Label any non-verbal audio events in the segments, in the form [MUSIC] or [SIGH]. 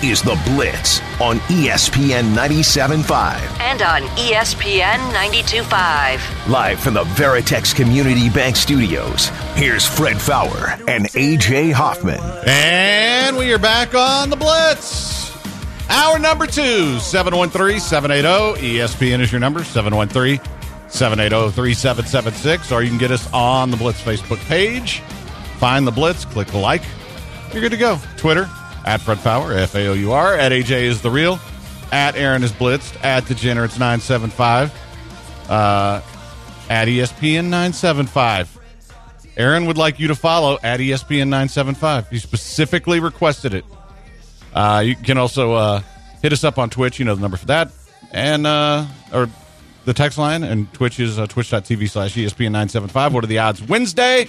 This is The Blitz on ESPN 97.5. and on ESPN 92.5. Live from the Veritex Community Bank Studios, here's Fred Faour and AJ Hoffman. And we are back on the Blitz. Hour number two, 713 780. ESPN is your number, 713 780 3776. Or you can get us on the Blitz Facebook page. Find the Blitz, click like. You're good to go. Twitter, at Fred Faour, F A O U R. At AJ is the real. At Aaron is blitzed. At Degenerates975. Uh, at ESPN 975. Aaron would like you to follow at ESPN 975. He specifically requested it. Uh, you can also uh, hit us up on Twitch. You know the number for that. And, uh, or the text line. And Twitch is uh, twitch.tv slash ESPN 975. What are the odds? Wednesday.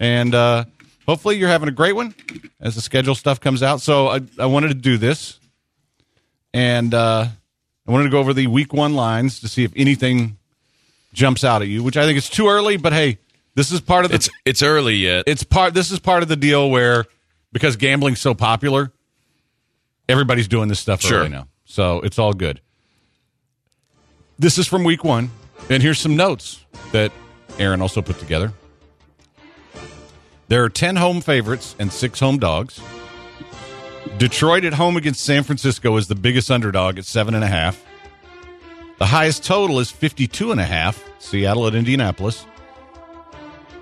And uh, hopefully you're having a great one as the schedule stuff comes out. So I, I wanted to do this. And uh, I wanted to go over the week one lines to see if anything jumps out at you, which I think is too early. But hey, this is part of the It's it's early yet. it's part this is part of the deal where because gambling's so popular everybody's doing this stuff Sure. early now so it's all good this is from week one and here's some notes that aaron also put together there are 10 home favorites and six home dogs detroit at home against san francisco is the biggest underdog at seven and a half the highest total is 52 and a half seattle at indianapolis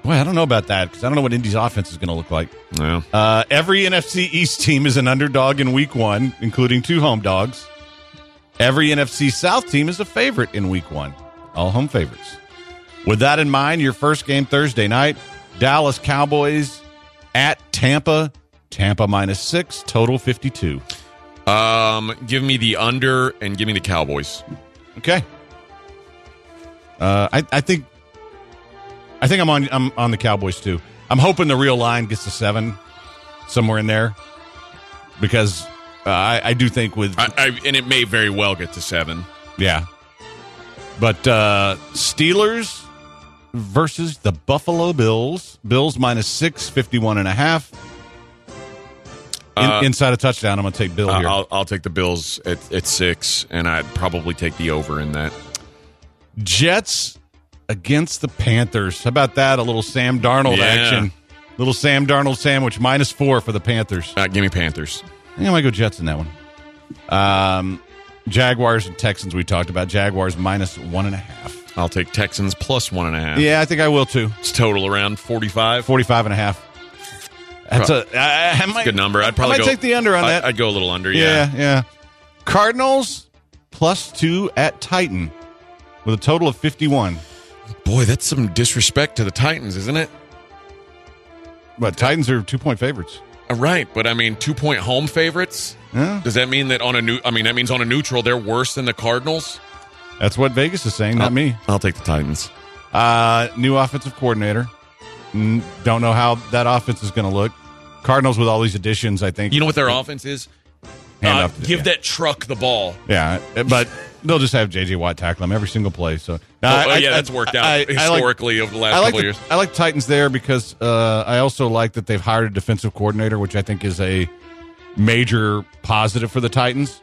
Boy, I don't know about that because I don't know what Indy's offense is going to look like. Yeah. Uh, every NFC East team is an underdog in week one, including two home dogs. Every NFC South team is a favorite in week one, all home favorites. With that in mind, your first game Thursday night Dallas Cowboys at Tampa. Tampa minus six, total 52. Um, give me the under and give me the Cowboys. Okay. Uh, I, I think I think I'm on I'm on the Cowboys too. I'm hoping the real line gets to seven, somewhere in there, because uh, I, I do think with I, I and it may very well get to seven. yeah, but uh, Steelers versus the Buffalo Bills. Bills minus six, 51 and a half. In, Uh, inside a touchdown, I'm going to take Bill Uh, here. I'll I'll take the Bills at, at six, and I'd probably take the over in that. Jets against the Panthers. How about that? A little Sam Darnold Yeah. action. Little Sam Darnold sandwich, minus four for the Panthers. Uh, give me Panthers. I think I might go Jets in that one. Um, Jaguars and Texans, we talked about. Jaguars minus one and a half. I'll take Texans plus one and a half. Yeah, I think I will too. It's total around forty five. 45 and a half. That's a, I, I might, Good number. I'd probably I might go, take the under on I- that. I'd go a little under. yeah, Yeah. yeah. Cardinals plus two at Titan with a total of 51. Boy, that's some disrespect to the Titans, isn't it? But Titans are two point favorites. Uh, Right, but I mean, two point home favorites. Yeah. Does that mean that on a new? I mean, that means on a neutral, they're worse than the Cardinals. That's what Vegas is saying, not I'll- me. I'll take the Titans. Uh, new offensive coordinator. N- Don't know how that offense is going to look. Cardinals with all these additions, I think. You know what their offense is? Hand Uh, off to- give yeah. that truck the ball. Yeah, but they'll just have JJ Watt tackle him every single play. So Oh, I- oh, I- yeah, I- that's worked out I- I like- historically over the last I like couple the, years. I like Titans there because uh, I also like that they've hired a defensive coordinator, which I think is a major positive for the Titans.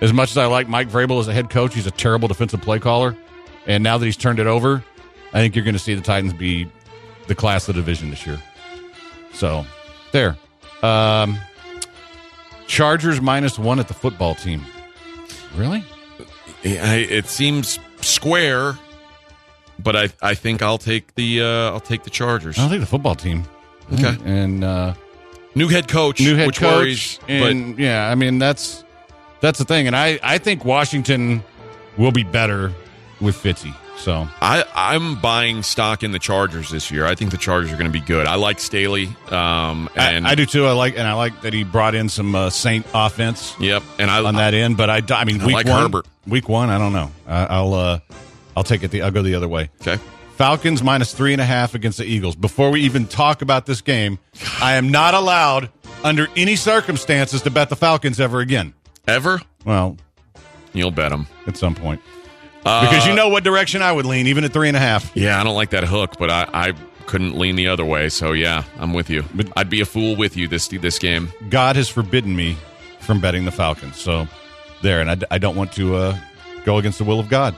As much as I like Mike Vrabel as a head coach, he's a terrible defensive play caller, and now that he's turned it over, I think you're going to see the Titans be the class of the division this year. So there, um, Chargers minus one at the football team. Really? It seems square, but I I think I'll take the uh, I'll take the Chargers. I'll take the football team. Okay. and. Uh, New head coach, new head which coach, worries, and yeah, I mean that's that's the thing, and I I think Washington will be better with Fitzy. So I I'm buying stock in the Chargers this year. I think the Chargers are going to be good. I like Staley, um, and I, I do too. I like and I like that he brought in some uh, Saint offense Yep, and I on that end. But I, I mean I week like one, Herbert. week one, I don't know. I, I'll uh, I'll take it. The I'll go the other way. Okay, Falcons minus three and a half against the Eagles. Before we even talk about this game, I am not allowed under any circumstances to bet the Falcons ever again. Ever? Well, You'll bet them. at some point. because you know what direction I would lean, even at three and a half. Yeah, I don't like that hook, but I, I couldn't lean the other way. So yeah, I'm with you. But- I'd be a fool with you this this game. God has forbidden me from betting the Falcons. So there, and I, I don't want to uh, go against the will of God.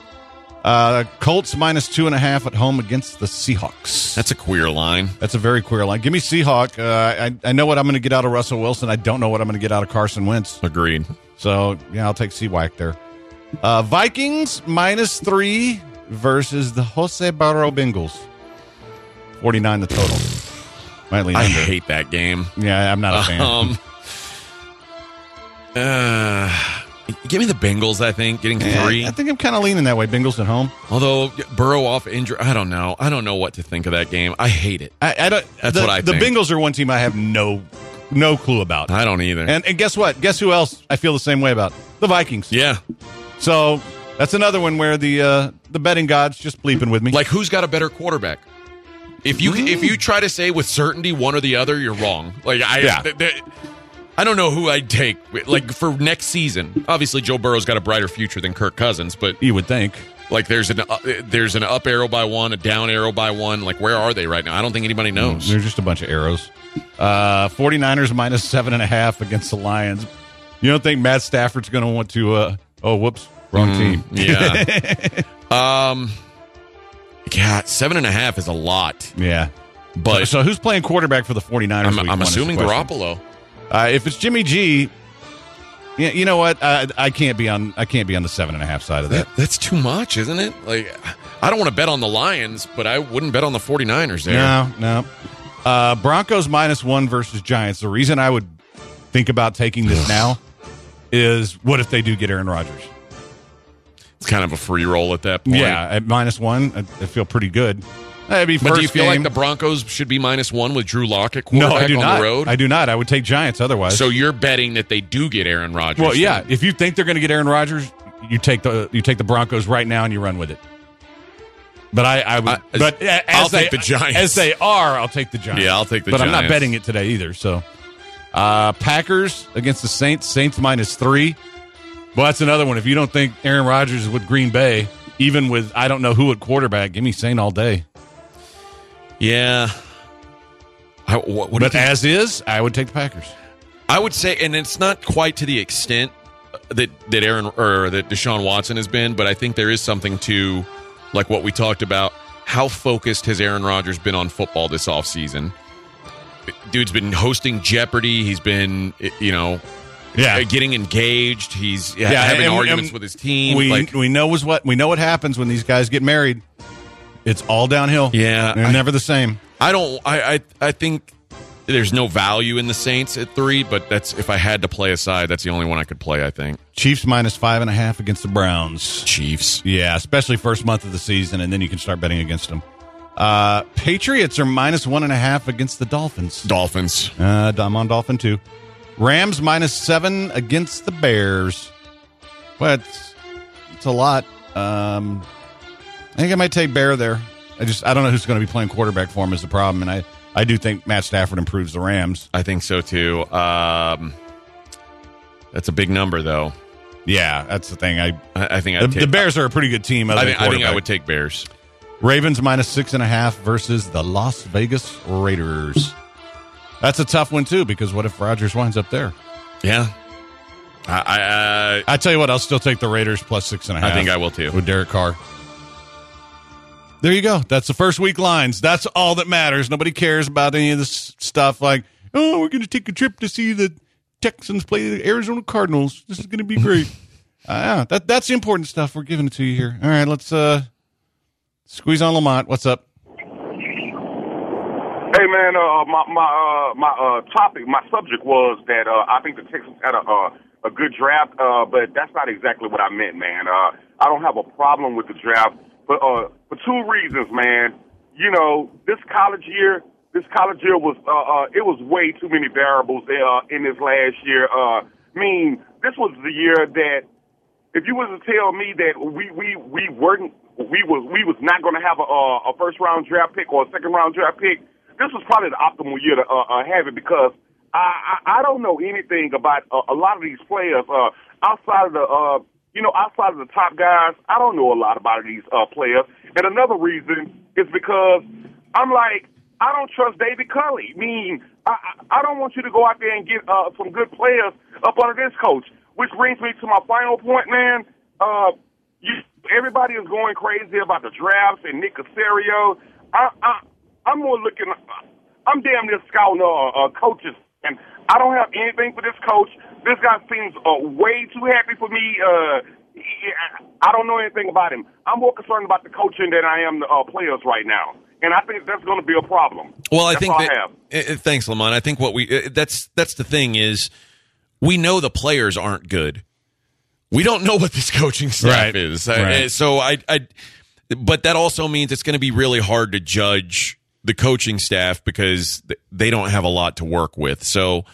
Uh, Colts minus two and a half at home against the Seahawks. That's a queer line. That's a very queer line. Give me Seahawk. Uh, I, I know what I'm going to get out of Russell Wilson. I don't know what I'm going to get out of Carson Wentz. Agreed. So yeah, I'll take Seawack there. Uh, Vikings minus three versus the Joe Burrow Bengals. 49 the total. Might lean I under. hate that game. Yeah, I'm not a fan. Um, [LAUGHS] uh, give me the Bengals. I think getting Yeah, three. I think I'm kind of leaning that way. Bengals at home. Although Burrow off injury, I don't know. I don't know what to think of that game. I hate it. I, I don't. That's the, what I The think. Bengals are one team I have no no clue about. I don't either. And, and guess what? Guess who else I feel the same way about? The Vikings. yeah, So that's another one where the uh, the betting gods just bleeping with me. like who's got a better quarterback? If you if you try to say with certainty one or the other, you're wrong. Like I, Yeah. th- th- I don't know who I'd take. Like for next season, obviously Joe Burrow's got a brighter future than Kirk Cousins, but you would think. like there's an uh, there's an up arrow by one, a down arrow by one. Like where are they right now? I don't think anybody knows. They're just a bunch of arrows. Uh, 49ers minus seven and a half against the Lions. You don't think Matt Stafford's going to want to? Uh, oh, whoops, wrong team. Yeah. [LAUGHS] um. Yeah, seven and a half is a lot, Yeah. but so who's playing quarterback for the 49ers? I'm, I'm one is the assuming. Garoppolo. Uh, if it's Jimmy G, yeah, you know what? I, I can't be on. I can't be on the seven and a half side of that. That, that's too much, isn't it? Like, I don't want to bet on the Lions, but I wouldn't bet on the 49ers there. No, no. Uh, Broncos minus one versus Giants. The reason I would think about taking this now is what if they do get Aaron Rodgers? It's kind of a free roll at that point. Yeah, at minus one, I, I feel pretty good. That'd be But do you feel game. like the Broncos should be minus one with Drew Lock at quarterback no? I do on not. the road? I do not. I would take Giants otherwise. So you're betting that they do get Aaron Rodgers? well, yeah. then? If you think they're going to get Aaron Rodgers, you take the you take the Broncos right now and you run with it. But I, I would. I- but as I'll they, take the Giants. as they are. I'll take the Giants. Yeah, I'll take the Giants. But I'm not betting it today either. So, uh, Packers against the Saints. Saints minus three. Well, that's another one. If you don't think Aaron Rodgers is with Green Bay, even with I don't know who at quarterback, give me Saint all day. Yeah. I, what, what But as is, I would take the Packers. I would say, and it's not quite to the extent that that Aaron or that Deshaun Watson has been, but I think there is something to like what we talked about. How focused has Aaron Rodgers been on football this offseason? Dude's been hosting Jeopardy. He's been, you know, Yeah. Uh, getting engaged. He's Yeah, having and- arguments and with his team. We like, we know was what we know what happens when these guys get married. It's all downhill. Yeah, they're I- never the same. I don't. I, I I think there's no value in the Saints at three, but that's if I had to play a side, that's the only one I could play. I think Chiefs minus five and a half against the Browns. Chiefs. Yeah, especially first month of the season, and then you can start betting against them. Uh, Patriots are minus one and a half against the Dolphins. Dolphins. Uh, I'm on Dolphin too. Rams minus seven against the Bears. Well, it's, it's a lot. Um, think I might take Bear there. I just I don't know who's going to be playing quarterback for him is the problem, and I I do think Matt Stafford improves the Rams. I think so too. Um, that's a big number, though. Yeah, that's the thing. I I, I think the, I'd take, the Bears are a pretty good team. I think, I think I would take Bears. Ravens minus six and a half versus the Las Vegas Raiders. That's a tough one too because what if Rodgers winds up there? Yeah, I I, I tell you what, I'll still take the Raiders plus six and a I, half. I think I will too. with Derek Carr. There you go. That's the first week lines. That's all that matters. Nobody cares about any of this stuff like, oh, we're going to take a trip to see the Texans play the Arizona Cardinals. This is going to be [LAUGHS] great. uh, yeah, that that's the important stuff. We're giving it to you here. All right, let's uh squeeze on Lamont. What's up? Hey man, uh, my my uh, my uh, topic, my subject was that uh, I think the Texans had a uh, a good draft, uh, but that's not exactly what I meant, man. Uh, I don't have a problem with the draft, but uh, for two reasons, man. You know, this college year, this college year was uh, uh, it was way too many variables uh, in this last year. Uh, I mean, this was the year that if you was to tell me that we we we weren't we was we was not going to have a, a first round draft pick or a second round draft pick, this was probably the optimal year to uh, uh, have it because I, I I don't know anything about a lot of these players uh, outside of the uh, you know outside of the top guys. I don't know a lot about these uh, players, and another reason is because I'm like I don't trust David Culley. I mean, I I don't want you to go out there and get uh, some good players up under this coach. Which brings me to my final point, man. Uh, you, everybody is going crazy about the drafts and Nick Caserio. I, I, I'm more looking. I'm damn near scouting uh, uh, coaches, and I don't have anything for this coach. This guy seems uh, way too happy for me. Uh, he- I don't know anything about him. I'm more concerned about the coaching than I am the uh, players right now, and I think that's going to be a problem. Well, I That's think that, I have. thanks, Lamont. I think what we that's that's the thing is we know the players aren't good. We don't know what this coaching staff Right. is. Right. So I, I, but that also means it's going to be really hard to judge the coaching staff because they don't have a lot to work with. So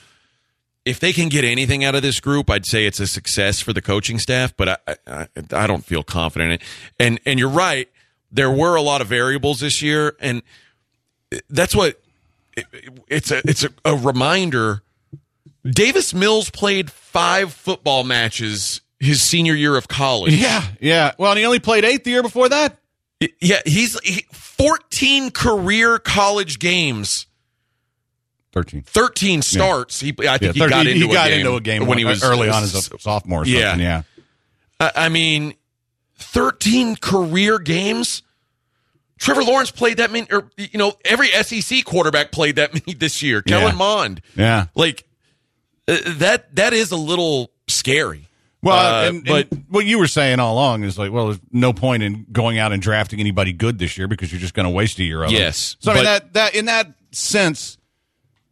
if they can get anything out of this group, I'd say it's a success for the coaching staff. But I, I, I don't feel confident in it. And and you're right. There were a lot of variables this year, and that's what it, it's a it's a, a reminder. Davis Mills played five football matches his senior year of college. Yeah, yeah. Well, and he only played eight the year before that. yeah. He's he, fourteen career college games, Thirteen. thirteen starts. He I think he got into he got a game into a game when he was early on as a sophomore. Or Yeah. yeah. I mean, 13 career games. Trevor Lawrence played that many, or, you know, every SEC quarterback played that [LAUGHS] many this year. Yeah. Kellen Mond. Yeah. Like, uh, that that is a little scary. Well, Uh, and, but and what you were saying all along is like, well, there's no point in going out and drafting anybody good this year because you're just going to waste a year of. Yes, So I mean that that in that sense,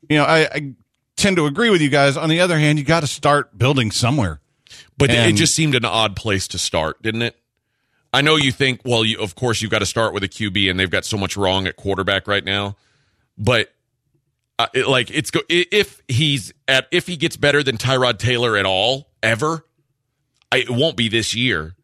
you know, I, I tend to agree with you guys. On the other hand, you got to start building somewhere. but it just seemed an odd place to start, didn't it? I know you think, well, you, of course, you've got to start with a QB, and they've got so much wrong at quarterback right now. But uh, it, like, it's go if he's at if he gets better than Tyrod Taylor at all ever, I, it won't be this year.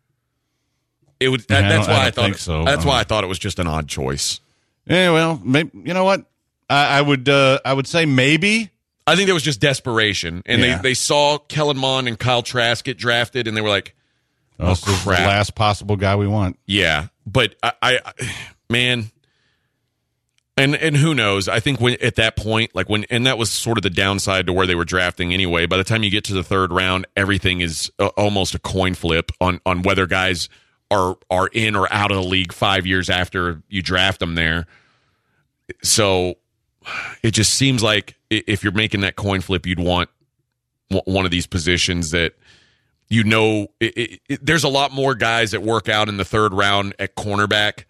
It would. Yeah, that's I why I, don't thought. think so. That's Um, why I thought it was just an odd choice. Yeah, well, maybe, you know what? I, I would uh, I would say maybe. I think that was just desperation, and Yeah. they they saw Kellen Mond and Kyle Trask get drafted, and they were like, Oh, the crap. last possible guy we want. Yeah, but I, I, man, and and who knows? I think when at that point, like when, and that was sort of the downside to where they were drafting anyway. By the time you get to the third round, everything is uh, almost a coin flip on on whether guys are are in or out of the league five years after you draft them there. So it just seems like if you're making that coin flip, you'd want one of these positions that you know it, it, it, there's a lot more guys that work out in the third round at cornerback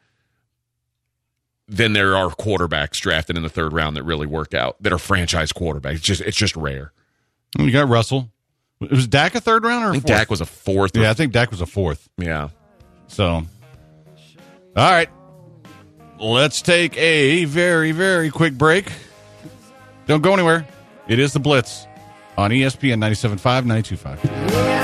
than there are quarterbacks drafted in the third round that really work out that are franchise quarterbacks. It's just it's just rare. You got Russell. Was Dak a third round or I think fourth? Dak was a fourth. yeah, I think Dak was a fourth. yeah. So, all right. Let's take a very, very quick break. Don't go anywhere. It is the Blitz on ESPN 97.5, 92.5.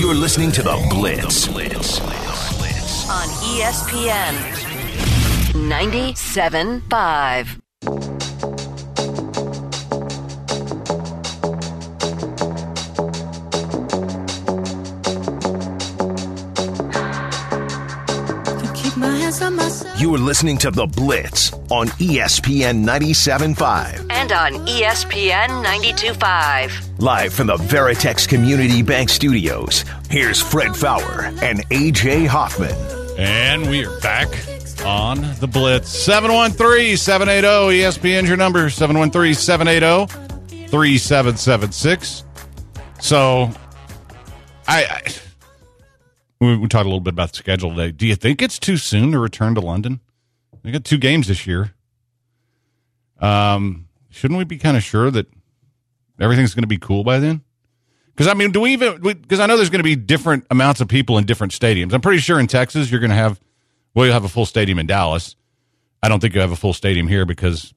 You're listening to the Blitz. On ESPN 97.5. Keep my hands on myself. You're listening to the Blitz on ESPN 97.5. And on ESPN 92.5. Live from the Veritex Community Bank Studios, here's Fred Faour and AJ Hoffman. And we are back on the Blitz. 713 780 ESPN's your number 713 780 3776. So, I. I we, we talked a little bit about the schedule today. Do you think it's too soon to return to London? They got two games this year. Um, shouldn't we be kind of sure that everything's going to be cool by then? Because I mean, do we even? Because I know there's going to be different amounts of people in different stadiums. I'm pretty sure in Texas you're going to have, well, you'll have a full stadium in Dallas. I don't think you have a full stadium here because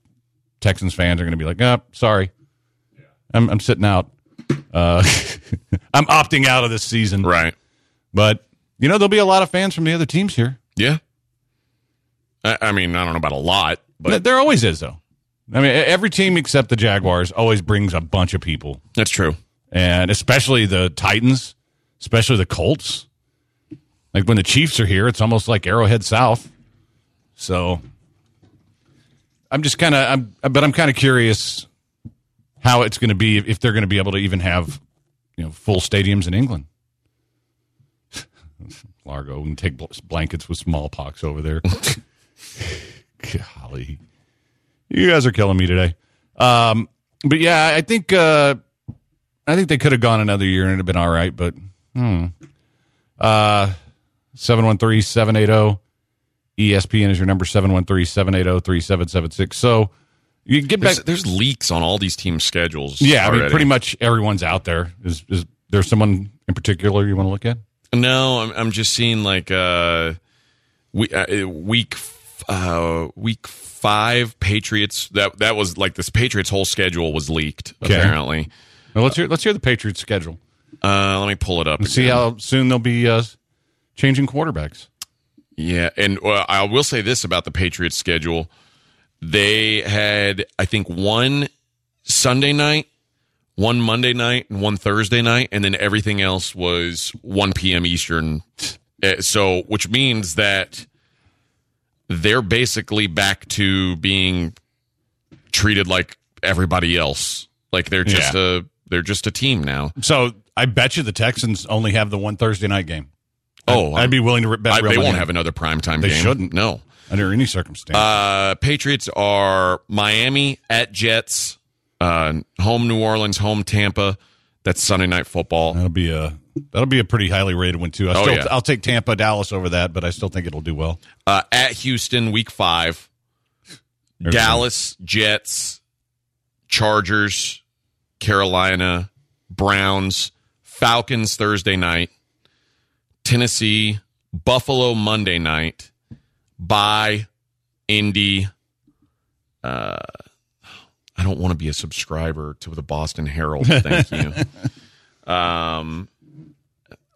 Texans fans are going to be like, "Oh, sorry, I'm, I'm sitting out. Uh, [LAUGHS] I'm opting out of this season." Right. But you know, there'll be a lot of fans from the other teams here. Yeah. I, I mean, I don't know about a lot, but there always is, though. I mean, every team except the Jaguars always brings a bunch of people, that's true. And especially the Titans, especially the Colts. Like when the Chiefs are here, it's almost like Arrowhead South. So I'm just kind of, I'm, but I'm kind of curious how it's going to be if they're going to be able to even have, you know, full stadiums in England. [LAUGHS] Largo and take bl- blankets with smallpox over there. [LAUGHS] Golly, you guys are killing me today. Um, but yeah, I think uh, I think they could have gone another year and it'd have been all right. But hmm. uh, seven one three seven eight zero ESPN is your number seven one three seven eight zero three seven seven six. So you get back. There's, there's leaks on all these team schedules. Yeah, I mean, pretty much everyone's out there. Is is there someone in particular you want to look at? No, I'm, I'm just seeing like uh, we, uh, week uh, week five Patriots. That that was like this Patriots whole schedule was leaked Okay. apparently. Well, let's hear let's hear the Patriots schedule. Uh, let me pull it up. and See how soon they'll be uh, changing quarterbacks. Yeah, and uh, I will say this about the Patriots schedule: they had, I think, one Sunday night, one Monday night, and one Thursday night, and then everything else was 1 p.m. Eastern. Uh, So, which means that they're basically back to being treated like everybody else. Like they're just Yeah. a they're just a team now. So I bet you the Texans only have the one Thursday night game. Oh, I'd, I'd be willing to bet I, they won't have another primetime They game. shouldn't. No. under any circumstance. Uh, Patriots are Miami at Jets, uh, home New Orleans, home Tampa. That's Sunday night football. that'll be a that'll be a pretty highly rated one too. I Oh, still, yeah. I'll take Tampa, Dallas over that, but I still think it'll do well. Uh, at Houston, week five. There's Dallas, Jets, Chargers, Carolina, Browns, Falcons Thursday night, Tennessee, Buffalo Monday night, by Indy. Uh, I don't want to be a subscriber to the Boston Herald. Thank you. [LAUGHS] um,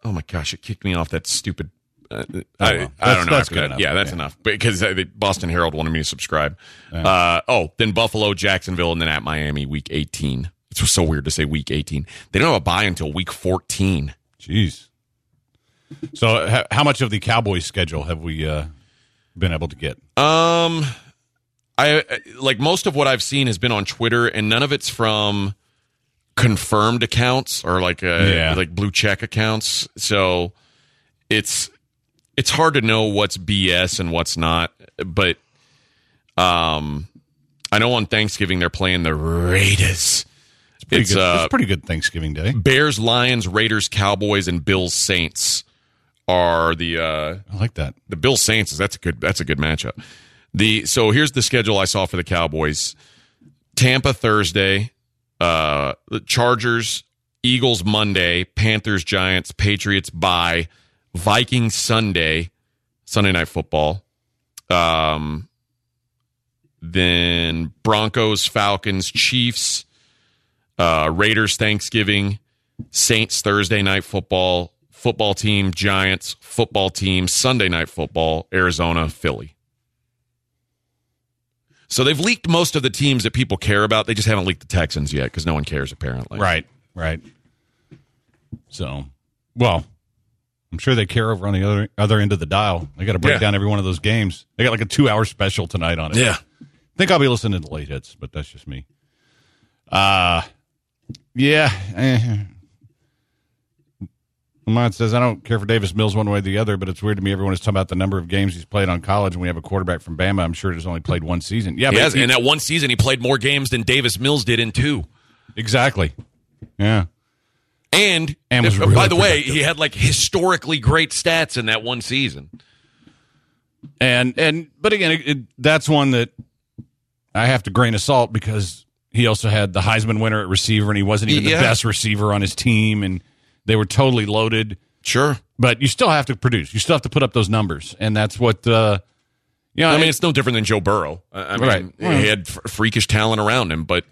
oh my gosh, it kicked me off that stupid. Uh, I, well. I don't know that's good that. enough. Yeah, that's Yeah. enough because the Boston Herald wanted me to subscribe. Uh, oh, then Buffalo, Jacksonville, and then at Miami, week 18. It's so weird to say week 18. They don't have a bye until week 14. Jeez. So, how much of the Cowboys schedule have we uh, been able to get? Um, I like most of what I've seen has been on Twitter, and none of it's from confirmed accounts or like uh, Yeah. like blue check accounts. So it's it's hard to know what's BS and what's not. But um, I know on Thanksgiving they're playing the Raiders. It's, Pretty good. uh, it's pretty good Thanksgiving Day. Bears, Lions, Raiders, Cowboys, and Bills, Saints are the uh, I like that. the Bill Saints is that's a good that's a good matchup. The so here's the schedule I saw for the Cowboys: Tampa Thursday, uh, the Chargers, Eagles Monday, Panthers, Giants, Patriots by Vikings Sunday, Sunday Night Football. Um, then Broncos, Falcons, Chiefs, uh, Raiders Thanksgiving, Saints Thursday Night Football, football team Giants, football team Sunday Night Football, Arizona, Philly. So they've leaked most of the teams that people care about. They just haven't leaked the Texans yet because no one cares apparently. Right, right. So, well, I'm sure they care over on the other other end of the dial. They got to break Yeah. down every one of those games. They got like a two hour special tonight on it. Yeah. think I'll be listening to the late hits, but that's just me. Uh yeah. Eh. Lamont says, I don't care for Davis Mills one way or the other, but it's weird to me. Everyone is talking about the number of games he's played on college, and we have a quarterback from Bama. I'm sure he's only played one season. Yeah, He but has, he- and that one season he played more games than Davis Mills did in two. exactly. Yeah. And, And uh, really by the way, he had like historically great stats in that one season. And and but again, it, it, that's one that I have to grain of salt because he also had the Heisman winner at receiver, and he wasn't even Yeah. the best receiver on his team, and they were totally loaded. Sure. But you still have to produce. You still have to put up those numbers, and that's what. Uh, you know, I mean, it's no different than Joe Burrow. I mean, Right. he had freakish talent around him, but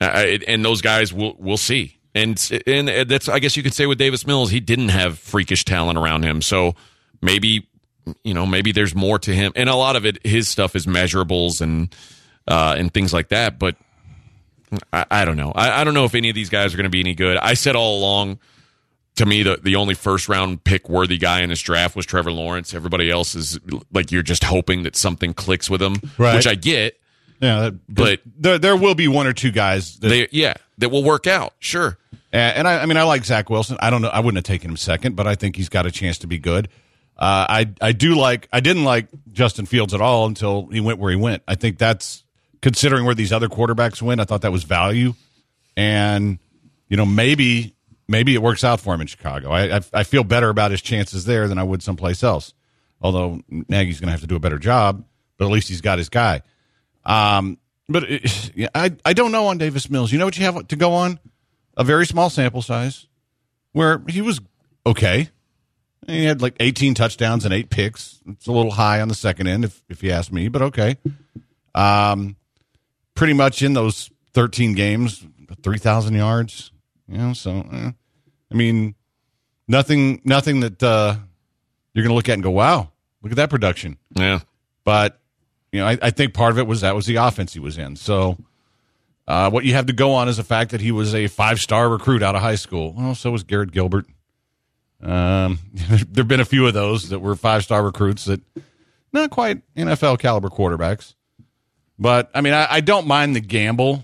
uh, and those guys will we'll see. And and that's I guess you could say with Davis Mills, he didn't have freakish talent around him, so maybe you know maybe there's more to him. And a lot of it, his stuff is measurables and uh, and things like that. But I, I don't know. I, I don't know if any of these guys are going to be any good. I said all along to me the the only first round pick worthy guy in this draft was Trevor Lawrence. Everybody else is like you're just hoping that something clicks with them, Right. which I get. yeah, that- But- there there will be one or two guys that They yeah, that will work out. Sure. And, and I, I mean, I like Zach Wilson. I don't know. I wouldn't have taken him second, but I think he's got a chance to be good. Uh, I I do like. I didn't like Justin Fields at all until he went where he went. I think that's considering where these other quarterbacks went. I thought that was value, and you know maybe maybe it works out for him in Chicago. I I, I feel better about his chances there than I would someplace else. Although Nagy's going to have to do a better job, but at least he's got his guy. Um, but it, yeah, I I don't know on Davis Mills. You know what you have to go on? A very small sample size, where he was okay. He had like 18 touchdowns and eight picks. It's a little high on the second end, if if you ask me, but okay. Um, pretty much in those 13 games, 3,000 yards. You know, so eh. I mean, nothing nothing that uh, you're going to look at and go, wow, look at that production Yeah. but you know, I, I think part of it was that was the offense he was in. So, uh, what you have to go on is the fact that he was a five star recruit out of high school. Well, so was Garrett Gilbert. Um, [LAUGHS] there've been a few of those that were five star recruits that not quite NFL caliber quarterbacks. But I mean, I, I don't mind the gamble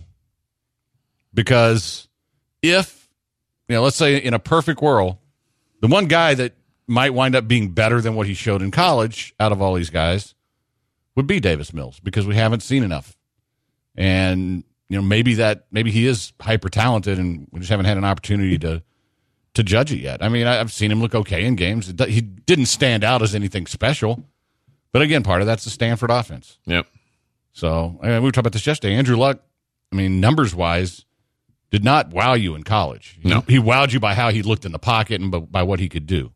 because if you know, let's say in a perfect world, the one guy that might wind up being better than what he showed in college out of all these guys would be Davis Mills because we haven't seen enough. And you know, maybe that maybe he is hyper talented and we just haven't had an opportunity to to judge it yet. I mean, I've seen him look okay in games. He didn't stand out as anything special. But again, part of that's the Stanford offense. Yep. So I mean, we were talking about this yesterday. Andrew Luck, I mean, numbers wise, did not wow you in college. He, No. he wowed you by how he looked in the pocket and by, by what he could do.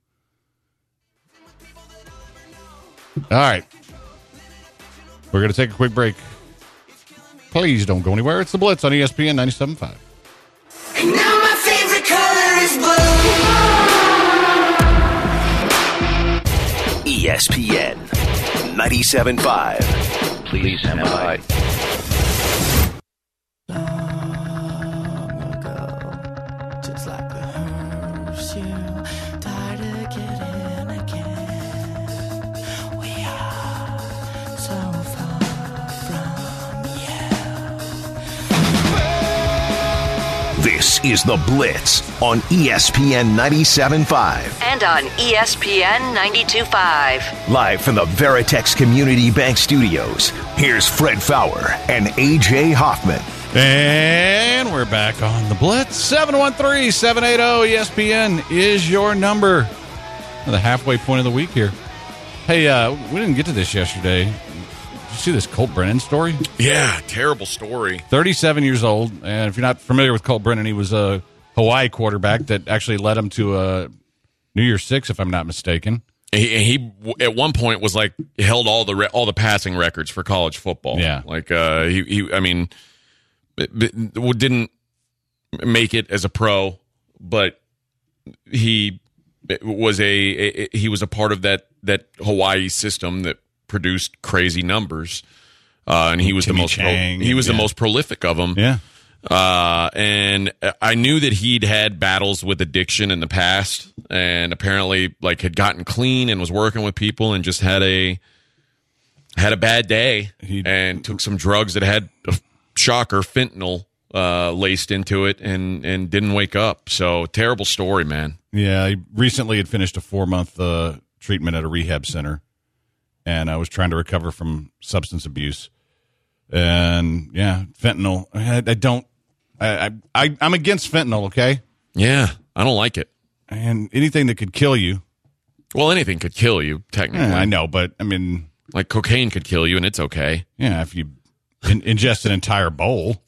All right. We're going to take a quick break. Please don't go anywhere. It's the Blitz on ESPN 97.5. Now my favorite color is blue. ESPN 97.5. Please stand by. This is the Blitz on ESPN 97.5. And on ESPN 92.5. Live from the Veritex Community Bank Studios, here's Fred Faour and AJ Hoffman. And we're back on the Blitz. 713 780 ESPN is your number. The halfway point of the week here. Hey, uh, we didn't get to this yesterday. Did you see this Colt Brennan story? Yeah. Terrible story. 37 years old. And if you're not familiar with Colt Brennan, he was a Hawaii quarterback that actually led him to a New Year's Six, if I'm not mistaken. He, he at one point was like held all the re- all the passing records for college football. Yeah. like uh, he he. I mean, didn't make it as a pro, but he was a, a he was a part of that that Hawaii system that produced crazy numbers. Uh, and he was Timmy the most pro- he was yeah. the most prolific of them. Yeah. Uh, and I knew that he'd had battles with addiction in the past, and apparently, like, had gotten clean and was working with people, and just had a had a bad day, He- and took some drugs that had a shocker fentanyl uh, laced into it, and and didn't wake up. So terrible story, man. Yeah, he recently had finished a four month uh, treatment at a rehab center, and I was trying to recover from substance abuse. And yeah, fentanyl. I, I don't. I, I I'm against fentanyl. Okay, Yeah, I don't like it. and anything that could kill you. Well, anything could kill you, technically. eh, I know, but I mean, Like cocaine could kill you, and it's okay. yeah, if you in, ingest an entire bowl,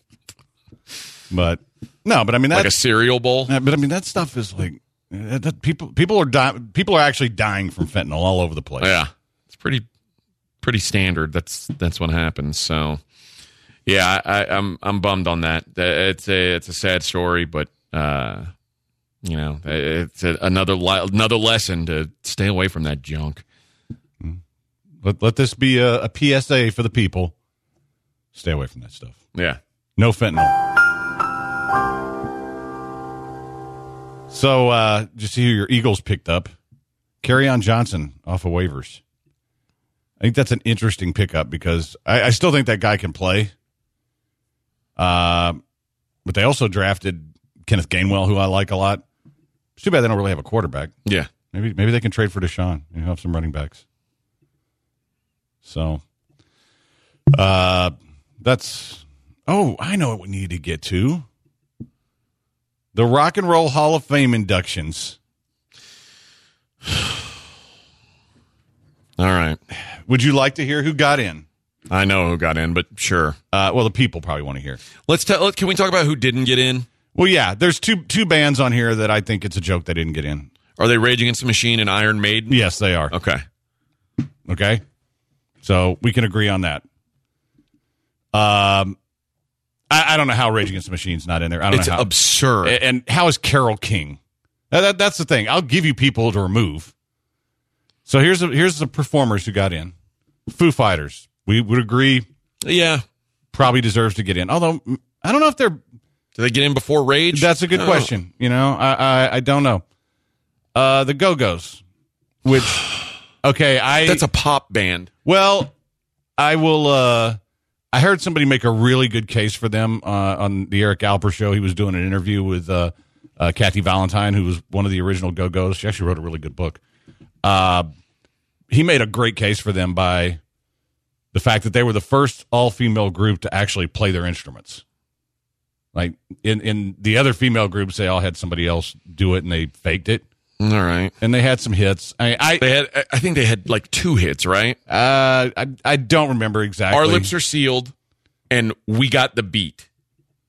But no, but I mean like a cereal bowl. but I mean that stuff is like that people people are di- people are actually dying from fentanyl all over the place. Yeah, pretty pretty standard. That's that's what happens. So, yeah, I, I, I'm I'm bummed on that. Uh, It's a it's a sad story, but uh, you know, it's a, another li- another lesson to stay away from that junk. Let let this be a, a PSA for the people. Stay away from that stuff. Yeah. No fentanyl. So, uh, just see who your Eagles picked up. Kerryon Johnson off of waivers. I think that's an interesting pickup because I, I still think that guy can play. Uh, but they also drafted Kenneth Gainwell, who I like a lot. It's too bad they don't really have a quarterback. Yeah. Maybe maybe they can trade for Deshaun and have some running backs. So, uh, that's oh, I know what we need to get to. The Rock and Roll Hall of Fame inductions. [SIGHS] All right. Would you like to hear who got in? I know who got in, but sure. Uh, well, the people probably want to hear. Let's tell. Can we talk about who didn't get in? Well, yeah, there's two two bands on here that I think it's a joke they didn't get in. Are they Rage Against the Machine and Iron Maiden? Yes, they are. Okay. Okay, so we can agree on that. Um, I, I don't know how Rage Against the Machine's not in there. I don't It's know how. absurd. And how is Carole King? That, that- that's the thing. I'll give you people to remove. So here's the, here's the performers who got in. Foo Fighters. We would agree yeah. probably deserves to get in. Although I don't know if they're. Did they get in before Rage? That's a good Oh. question. You know, I I, I don't know. Uh, the Go Go's, which [SIGHS] okay, I That's a pop band. well, I will. uh I heard somebody make a really good case for them uh, on the Eric Alper show. He was doing an interview with uh, uh, Kathy Valentine, who was one of the original Go Go's. She actually wrote a really good book. Uh, he made a great case for them by the fact that they were the first all female group to actually play their instruments. Like in in the other female groups, they all had somebody else do it and they faked it, All right. and they had some hits. I I They had. I- think they had like two hits, right? uh, I, I don't remember exactly. Our lips are sealed, and we got the beat.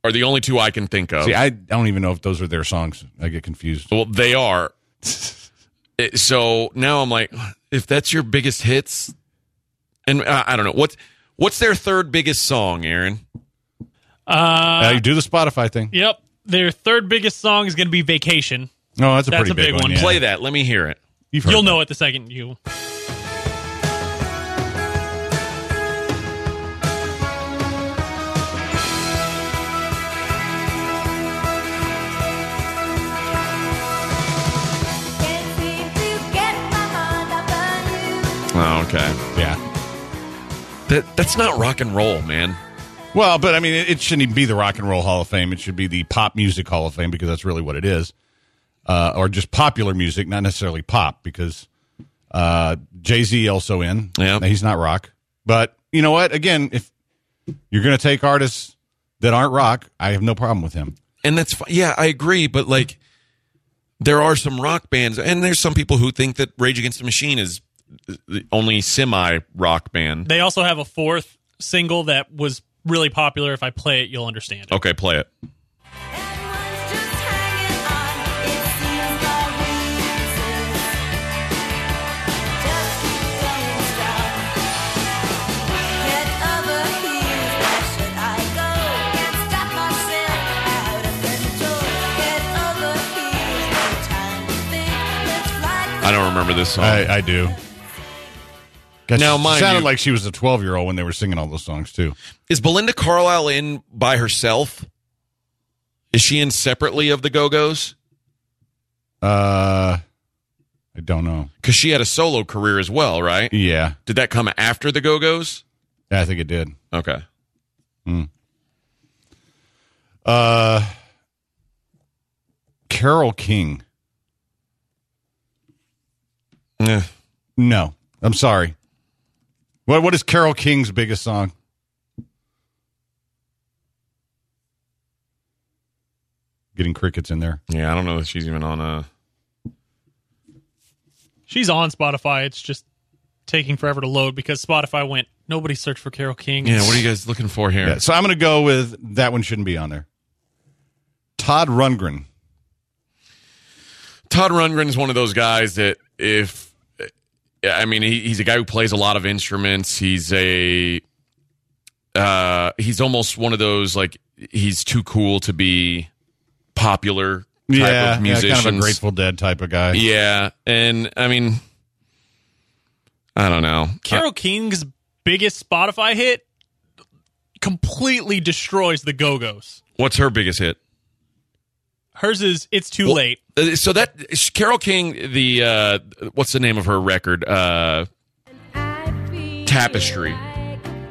Are the only two I can think of. See, I don't even know if those are their songs. I get confused. well, they are. [LAUGHS] It- so now I'm like, if that's your biggest hits, and uh, I don't know what's what's their third biggest song, Aaron. Uh, you do the Spotify thing. Yep. Their third biggest song is going to be Vacation. Oh, that's a That's pretty a big big, one. yeah. Play that. Let me hear it. You've heard You'll that. know it the second you. Oh, okay. Yeah. That that's not rock and roll, man. Well, but I mean, it, it shouldn't even be the Rock and Roll Hall of Fame. It should be the Pop Music Hall of Fame because that's really what it is, uh, or just popular music, not necessarily pop. Because uh, Jay Z also in. Yeah. He's not rock, but you know what? Again, if you're going to take artists that aren't rock, I have no problem with him. and that's yeah, I agree. But like, there are some rock bands, and there's some people who think that Rage Against the Machine is only semi rock band. They also have a fourth single that was really popular. If I play it, you'll understand it. Okay, play it. And one's just hanging on. It seems my reasons just keep going strong. Head over heels, where should I go? Can't stop myself out of control. Head over heels, no time to think. Let's fly. I don't remember this song. I, I do. Now, mind sounded you- like she was a 12 year old when they were singing all those songs too. Is Belinda Carlisle in by herself? Is she in separately of the Go Go's? Uh, I don't know. Because she had a solo career as well, right? Yeah, Did that come after the Go Go's? Yeah, I think it did. Okay. Uh, Carole King. Eh. No, I'm sorry. What what is Carole King's biggest song? Getting crickets in there. Yeah, I don't know if she's even on a. She's on Spotify. It's just taking forever to load because Spotify went. Nobody searched for Carol King. Yeah, what are you guys looking for here? Yeah, so I'm going to go with that one shouldn't be on there. Todd Rundgren. Todd Rundgren is one of those guys that if I mean he, he's a guy who plays a lot of instruments. He's a uh, he's almost one of those like he's too cool to be popular type Yeah, of yeah, kind of a Grateful Dead type of guy. Yeah, and I mean, I don't know. Carole King's biggest Spotify hit completely destroys the Go Go's. What's her biggest hit? Hers is "It's Too Well, Late." Uh, So that Carole King, the uh, what's the name of her record? Uh, Tapestry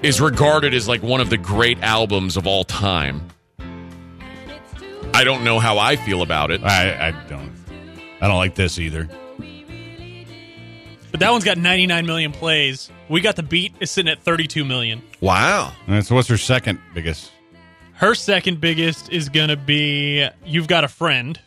is regarded as like one of the great albums of all time. I don't know how I feel about it. I, I don't. I don't like this either. But that one's got 99 million plays. We got the beat is sitting at 32 million. Wow. All right, so what's her second biggest? Her second biggest is gonna be "You've Got a Friend."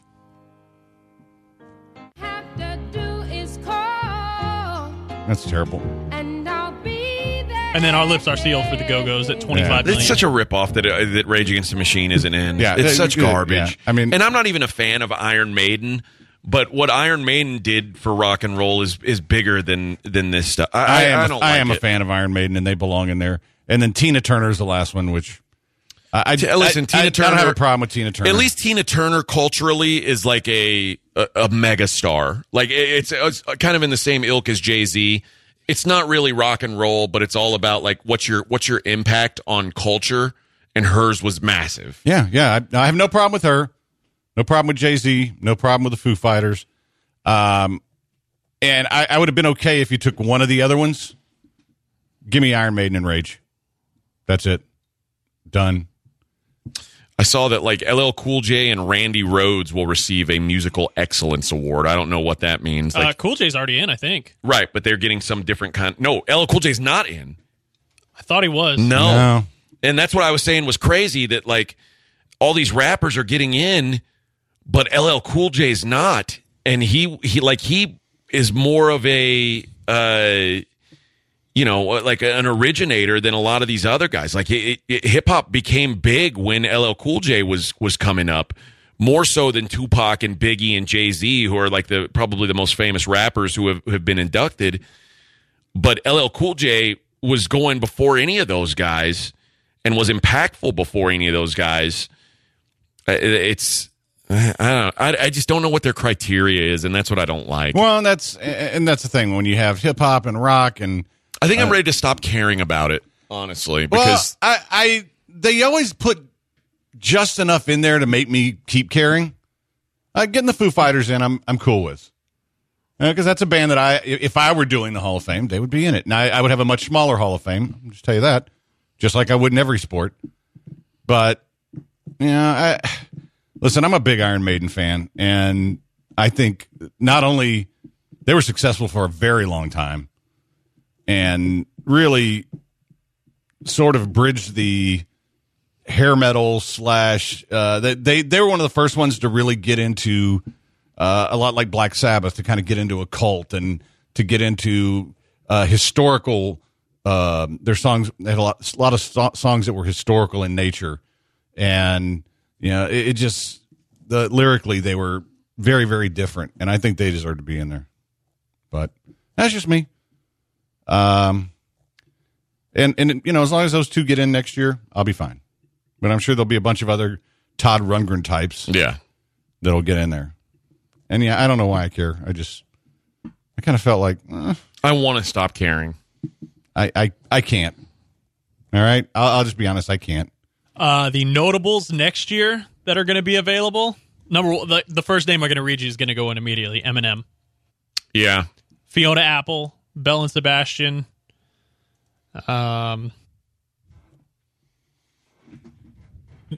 That's terrible. And then our lips are sealed for the Go Go's at twenty five. 25 million. It's such a ripoff that uh, that Rage Against the Machine isn't in. Yeah, it's such yeah, garbage. yeah. I mean- and I'm not even a fan of Iron Maiden, but what Iron Maiden did for rock and roll is is bigger than than this stuff. I, I, I, am. I a- don't. I like am a fan of Iron Maiden, and they belong in there. And then Tina Turner is the last one, which I, I listen, I, Tina I, Turner. I don't have a problem with Tina Turner. At least Tina Turner culturally is like a a, a mega star. Like it- it's, it's kind of in the same ilk as Jay Z. It's not really rock and roll, but it's all about like what's your what's your impact on culture. And hers was massive. Yeah, yeah. I, I have no problem with her. No problem with Jay Z. No problem with the Foo Fighters. Um, and I, I would have been okay if you took one of the other ones. Give me Iron Maiden and Rage. That's it. Done. I saw that like LL Cool J and Randy Rhoads will receive a musical excellence award. I don't know what that means. uh, Like, cool J's already in, I think. right, but they're getting some different kind. No, LL Cool J's not in. I thought he was. No. No. And that's what I was saying was crazy that like all these rappers are getting in, but LL Cool J's not. And he he like he is more of a uh you know, like an originator than a lot of these other guys. Like hip hop became big when LL Cool J was was coming up, more so than Tupac and Biggie and Jay Z, who are like the probably the most famous rappers who have, have been inducted. But LL Cool J was going before any of those guys and was impactful before any of those guys. Uh, It's I don't know. I, I just don't know what their criteria is, and that's what I don't like. Well, that's and that's the thing when you have hip hop and rock and I think I'm ready to stop caring about it, honestly, well, because I, I they always put just enough in there to make me keep caring. Uh, getting the Foo Fighters in, I'm I'm cool with because that's a band that I if I were doing the Hall of Fame, they would be in it, and I, I would have a much smaller Hall of Fame. I'll just tell you that, just like I would in every sport. But yeah, I listen. I'm a big Iron Maiden fan, and I think not only they were successful for a very long time, and really sort of bridged the hair metal slash. Uh, they, they they were one of the first ones to really get into uh, a lot like Black Sabbath to kind of get into a cult and to get into uh, historical. Uh, their songs they had a lot, a lot of so- songs that were historical in nature, and you know it, it just the lyrically they were very very different, and I think they deserve to be in there. But that's just me. Um, and and you know, as long as those two get in next year, I'll be fine. But I'm sure there'll be a bunch of other Todd Rundgren types yeah, that'll get in there. And yeah, I don't know why I care. I just I kind of felt like eh, I want to stop caring. I I I can't. All right, I'll, I'll just be honest. I can't. Uh, the notables next year that are going to be available. Number one, the, the first name I'm going to read you is going to go in immediately. Eminem, Yeah, Fiona Apple, Belle and Sebastian. Um,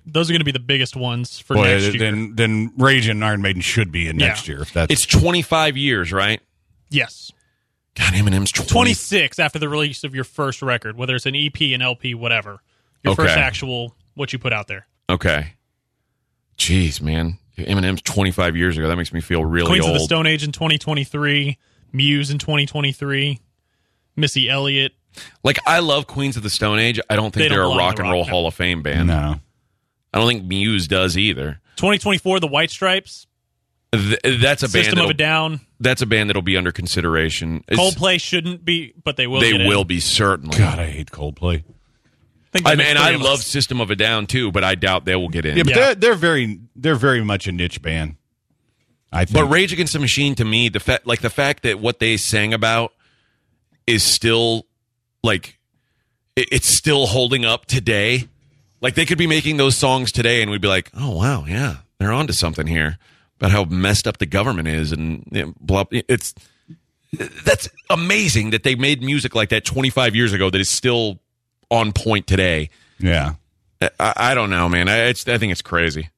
those are going to be the biggest ones for Boy, next year. then then Rage and Iron Maiden should be in Yeah. next year. If that's it's 25 years, right? yes, God, Eminem's 20. 26 after the release of your first record, whether it's an EP, an LP, whatever. Your first actual what you put out there. Okay. Jeez, man. Eminem's 25 years ago. That makes me feel really Queens old. of the Stone Age in 2023, Muse in 2023, Missy Elliott. Like, I love Queens of the Stone Age. I don't think don't they're a belong in rock the and roll rock, no. Hall of Fame band. no. I don't think Muse does either. 2024, the White Stripes, Th- that's a band. System of a Down. That's a band that'll be under consideration. It's- Coldplay shouldn't be, but they will. They get in. will be certainly. God, I hate Coldplay. I mean, three I love. System of a Down too, but I doubt they will get in. Yeah, but Yeah. They're, they're very they're very much a niche band. I think. But Rage Against the Machine to me, the fact like the fact that what they sang about is still like it, it's still holding up today. Like they could be making those songs today, and we'd be like, "Oh wow, yeah, they're onto something here about how messed up the government is," and you know, blah. It's that's amazing that they made music like that 25 years ago that is still on point today. yeah. I, I don't know, man. I, it's, I think it's crazy.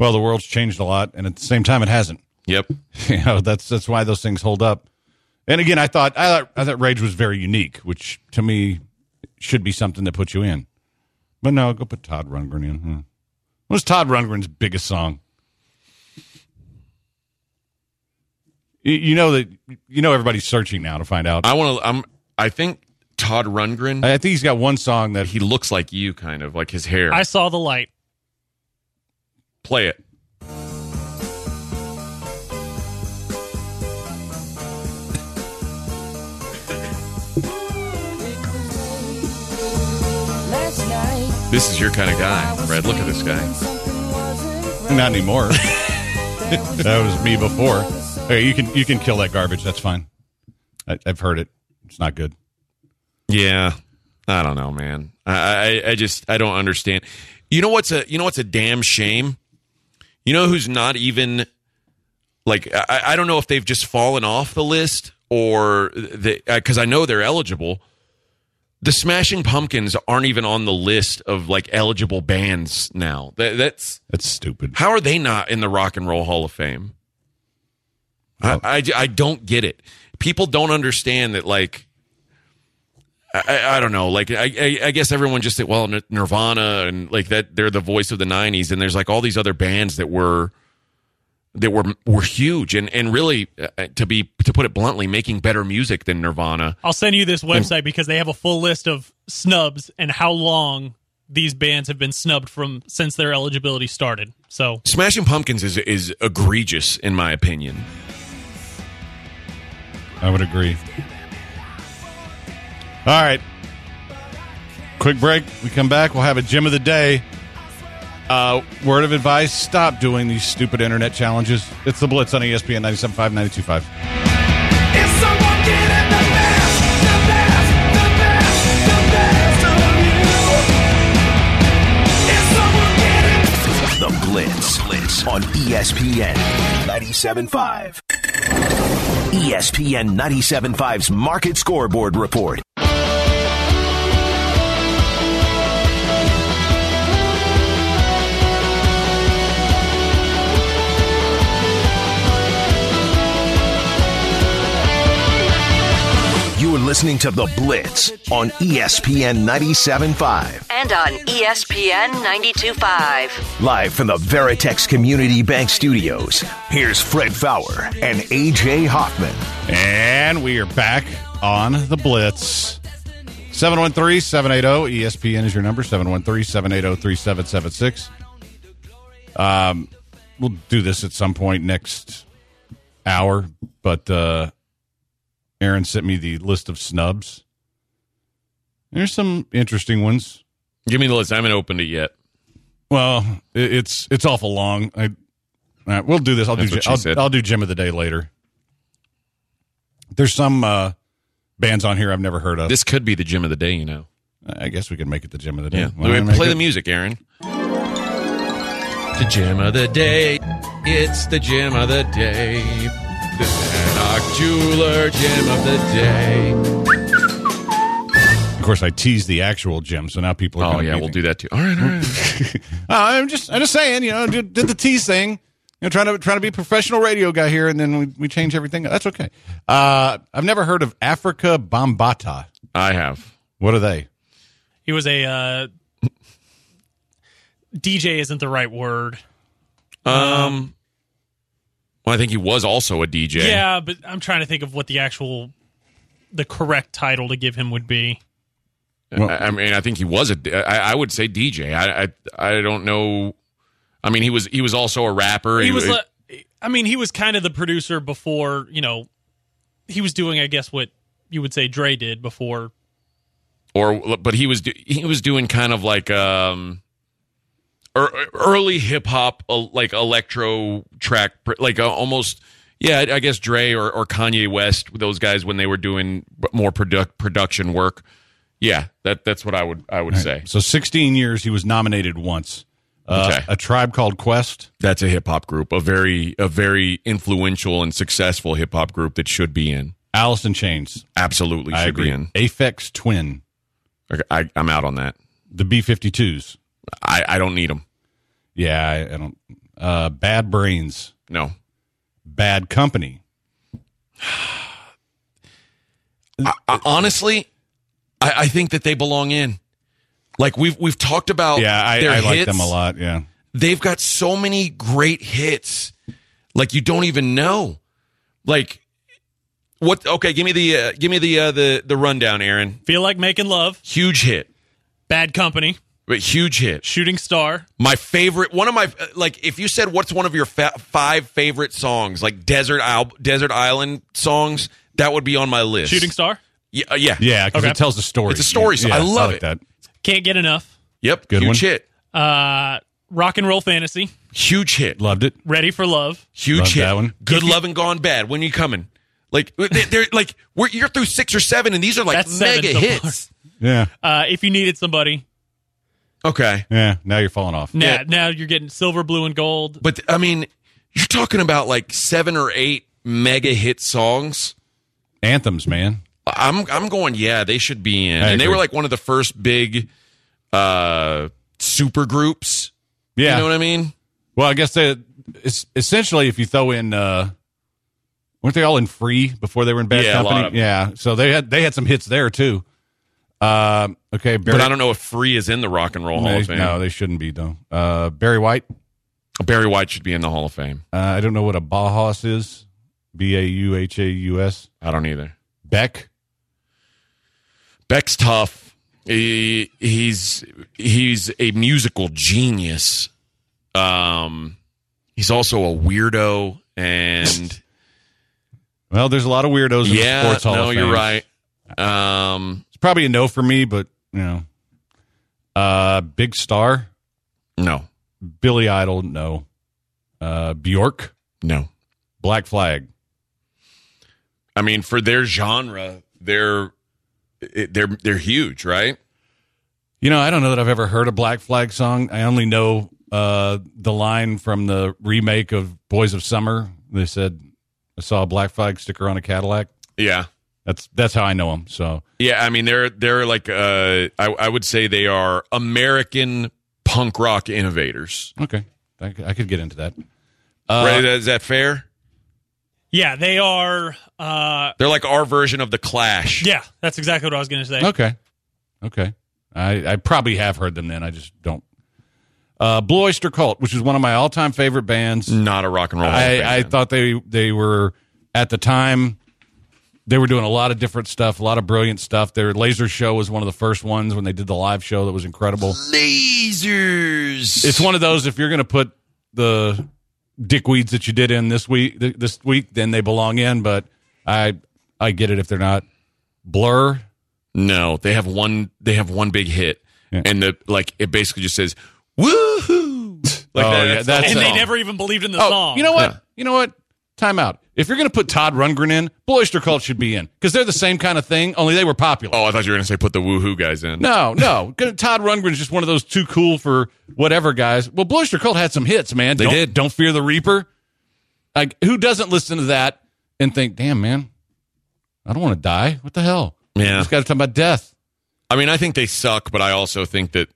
Well, the world's changed a lot, and at the same time, it hasn't. Yep. [LAUGHS] You know, that's that's why those things hold up. And again, I thought I thought I thought Rage was very unique, which to me should be something that puts you in. But no, go put Todd Rundgren in. Hmm. What's Todd Rundgren's biggest song? You, you know that you know everybody's searching now to find out. I, I want to. I'm. I think Todd Rundgren. I think he's got one song that he looks like you, kind of like his hair. I saw the light. Play it. This is your kind of guy, Fred. Look at this guy. not anymore. [LAUGHS] that was me before. Hey, you can you can kill that garbage. That's fine. I, I've heard it. It's not good. Yeah, I don't know, man. I, I I just I don't understand. You know what's a you know what's a damn shame. You know who's not even like I, I don't know if they've just fallen off the list or because uh, I know they're eligible. The Smashing Pumpkins aren't even on the list of like eligible bands now. That, that's That's stupid. how are they not in the Rock and Roll Hall of Fame? I, oh. I, I don't get it. People don't understand that, like, I, I- I don't know. Like, I, I, I guess everyone just said, well, Nirvana and like that, they're the voice of the 90s. And there's like all these other bands that were. That were were huge and and really uh, to be to put it bluntly making better music than Nirvana. I'll send you this website because they have a full list of snubs and how long these bands have been snubbed from since their eligibility started. So Smashing Pumpkins is is egregious in my opinion. I would agree. All right. Quick break. We come back. We'll have a gym of the day. Uh, word of advice stop doing these stupid internet challenges. It's the Blitz on ESPN 97.5, 92.5. Is the best, the best, the best, the best of you? Is someone getting The Blitz. Blitz on ESPN 97.5. ESPN 97.5's Market Scoreboard Report. You are listening to The Blitz on ESPN 97.5. And on ESPN 92.5. Live from the Veritex Community Bank Studios, here's Fred Faour and AJ Hoffman. And we are back on the Blitz. 713 780 ESPN is your number 713 780 3776. Um, We'll do this at some point next hour, but uh, Aaron sent me the list of snubs. There's some interesting ones. Give me the list. I haven't opened it yet. Well, it, it's it's awful long. I right, we'll do this. I'll That's do I'll. I'll do gym of the day later. There's some uh, bands on here I've never heard of. This could be the gym of the day, you know. I guess we can make it the gym of the day. Yeah. Not Play the music, Aaron. The gym of the day. It's the gym of the day. The Sanok Jeweler gym of the day. Of course, I teased the actual gym, so now people are. Oh gonna yeah, we'll do that too. All right, all right. [LAUGHS] Uh, I'm just, I'm just saying, you know, did, did the tease thing. You know, trying to trying to be a professional radio guy here, and then we, we change everything. That's okay. Uh, I've never heard of Afrika Bambaataa. I have. What are they? he was a uh, [LAUGHS] DJ. Isn't the right word? Um, well, I think he was also a DJ. Yeah, but I'm trying to think of what the actual, the correct title to give him would be. I, I mean, I think he was a. I, I would say DJ. I, I I don't know. I mean, he was he was also a rapper. He was. like- I mean, he was kind of the producer before. You know, he was doing, I guess, what you would say Dre did before. or but he was do- he was doing kind of like um er, early hip hop uh, like electro track like uh, almost yeah I guess Dre or, or Kanye West those guys when they were doing more product production work yeah that that's what I would I would say So 16 years, he was nominated once. Uh, Okay. A tribe called Quest. that's a hip hop group a very a very influential and successful hip hop group that should be in Alice in Chains. absolutely should be in Aphex Twin. Okay, I, I'm out on that The B 52s. I, I don't need them Yeah, I, I don't. Uh, Bad Brains. no Bad Company. [SIGHS] I, I- honestly, I, I think that they belong in. Like we've we've talked about. Yeah, I, their I like hits. them a lot. Yeah. They've got so many great hits, like you don't even know. Like what? Okay, give me the uh, give me the uh, the the rundown, Aaron. Feel like making love. Huge hit, Bad Company. But huge hit. Shooting Star. My favorite, one of my like, if you said what's one of your fa- five favorite songs, like desert Al- desert island songs, that would be on my list. Shooting Star. yeah, uh, yeah, Yeah, because Okay. it tells a story. It's a story, so Yeah, I love like it. that. Can't get enough. Yep, Good huge one. hit, Uh, Rock and Roll Fantasy. huge hit. Loved it. Ready for Love. Huge Love hit. that one. Good love and gone bad. When you coming? Like they- they're like we're, you're through six or seven, and these are like That's mega so hits. Yeah. Uh, if you needed somebody. Okay, Yeah. Now you're falling off. Now, Yeah. now you're getting silver, blue, and gold. but I mean, you're talking about like seven or eight mega hit songs. Anthems, man. I'm I'm going. Yeah, they should be in, I and they were like one of the first big uh super groups. Yeah. You know what I mean? Well, I guess they, it's essentially if you throw in, uh, weren't they all in free before they were in Bad Yeah, a Company? lot of them. yeah. So they had they had some hits there too. Um, okay, Barry, but I don't know if Free is in the Rock and Roll Hall they- of Fame. No, they shouldn't be though. Uh, Barry White. Barry White should be in the Hall of Fame. Uh, I don't know what a Bauhaus is. B a u h a u s. I don't either. Beck. Beck's tough. He, he's he's a musical genius. Um, he's also a weirdo, and [LAUGHS] Well, there's a lot of weirdos in the yeah, sports hall. no, you're right. Um, probably a no for me, but you know, uh, big star. no, Billy Idol, no. Uh, Bjork, no. Black Flag. I mean, for their genre, they're they're they're huge, right? You know, I don't know that I've ever heard a Black Flag song. I only know uh, the line from the remake of Boys of Summer. They said, "I saw a Black Flag sticker on a Cadillac." Yeah, That's that's how I know them. So yeah. I mean, they're they're like uh, I, I would say they are American punk rock innovators. okay, I, could- I could get into that. right? Is that fair? Yeah, they are. Uh, They're like our version of the Clash. yeah, that's exactly what I was going to say. Okay, okay. I I probably have heard them. Then I just don't. Uh, Blue Oyster Cult, which is one of my all-time favorite bands. Not a rock and roll. Hall of Fame I, I thought they they were at the time they were doing a lot of different stuff, a lot of brilliant stuff. Their laser show was one of the first ones when they did the live show that was incredible. lasers. It's one of those if you're going to put the dickweeds that you did in this week this week, then they belong in. But I I get it if they're not. Blur, no. They have one. They have one big hit, Yeah. and the like. It basically just says "woohoo." [LAUGHS] Oh, like Oh, that, yeah, that's, that's And they never even believed in the oh, song. you know what? Yeah. You know what? Time out. If you're going to put Todd Rundgren in, Oyster Cult should be in because they're the same kind of thing. Only they were popular. Oh, I thought you were going to say put the woohoo guys in. No, [LAUGHS] no. Todd Rundgren's just one of those too cool for whatever guys. Well, Oyster Cult had some hits, man. They don't, did. Don't fear the Reaper. Like, who doesn't listen to that and think, "Damn, man, I don't want to die. What the hell?" Yeah. this guy's talking about death. I mean, I think they suck, but I also think that,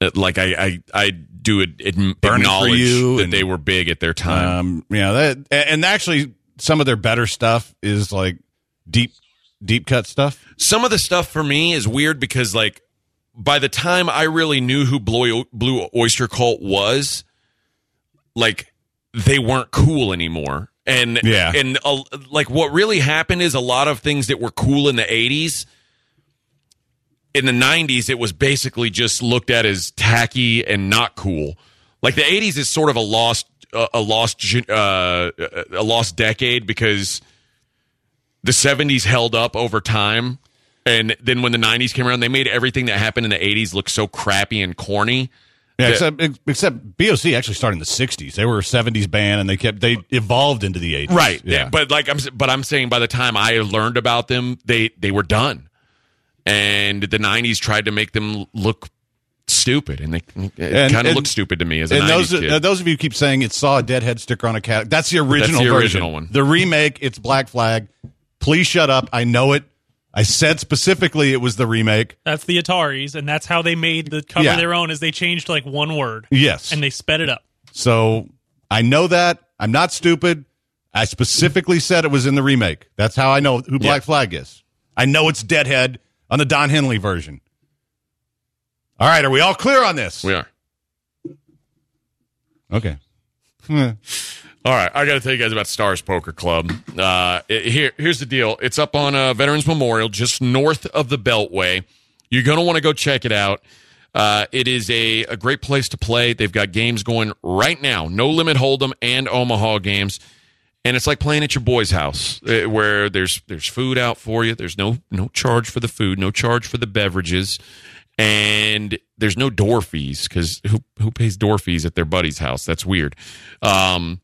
that, like, I, I, I do ad- ad- acknowledge You that and- they were big at their time. Um, yeah, that and actually some of their better stuff is like deep, deep cut stuff. Some of the stuff for me is weird because, like, by the time I really knew who Blue, Blue Oyster Cult was, like, they weren't cool anymore. And Yeah. and uh, like what really happened is a lot of things that were cool in the '80s. In the '90s, it was basically just looked at as tacky and not cool. Like the '80s is sort of a lost a lost uh, a lost decade because the '70s held up over time, and then when the '90s came around, they made everything that happened in the '80s look so crappy and corny. Yeah, except except BOC actually started in the '60s. They were a '70s band, and they kept they evolved into the '80s. Right. Yeah. But like I'm but I'm saying by the time I learned about them, they they were done. And the 90s tried to make them look stupid and they it And- kind of and- looked stupid to me as a and 90s those kid. uh, those of you who keep saying it saw a deadhead sticker on a cat. That's the original. the version. original one. The remake, it's Black Flag. Please shut up. I know it. I said specifically it was the remake. That's the Ataris, and that's how they made the cover Yeah. their own. Is they changed like one word, Yes. and they sped it up. So I know that. I'm not stupid. I specifically said it was in the remake. That's how I know who Black Flag is. I know it's Deadhead on the Don Henley version. All right, are we all clear on this? we are. Okay. All right, I got to tell you guys about Stars Poker Club. Uh, it- here, here's the deal. It's up on uh, Veterans Memorial, just north of the Beltway. You're going to want to go check it out. Uh, it is a, a great place to play. They've got games going right now, no limit hold'em and Omaha games, and it's like playing at your boy's house, uh, where there's there's food out for you. There's no no charge for the food, no charge for the beverages, and there's no door fees because who who pays door fees at their buddy's house? That's weird. Um,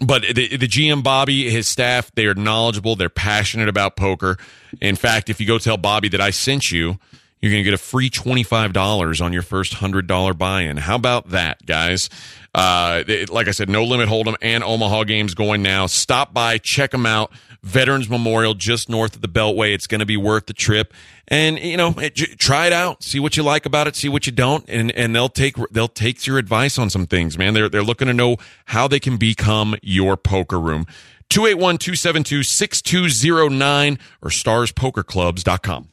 but the, the GM Bobby, his staff, they are knowledgeable. They're passionate about poker. In fact, if you go tell Bobby that I sent you, you're going to get a free $25 on your first $100 buy-in. How about that, guys? Uh, it- like I said, no limit hold'em and Omaha games going now. Stop by, check them out. Veterans Memorial just north of the Beltway. It's going to be worth the trip. And you know, it, try it out. See what you like about it. See what you don't, and and they'll take they'll take your advice on some things, man. They're they're looking to know how they can become your poker room. 281-272-6209 or starspokerclubs.com.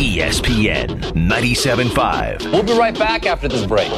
ESPN 97.5. We'll be right back after this break.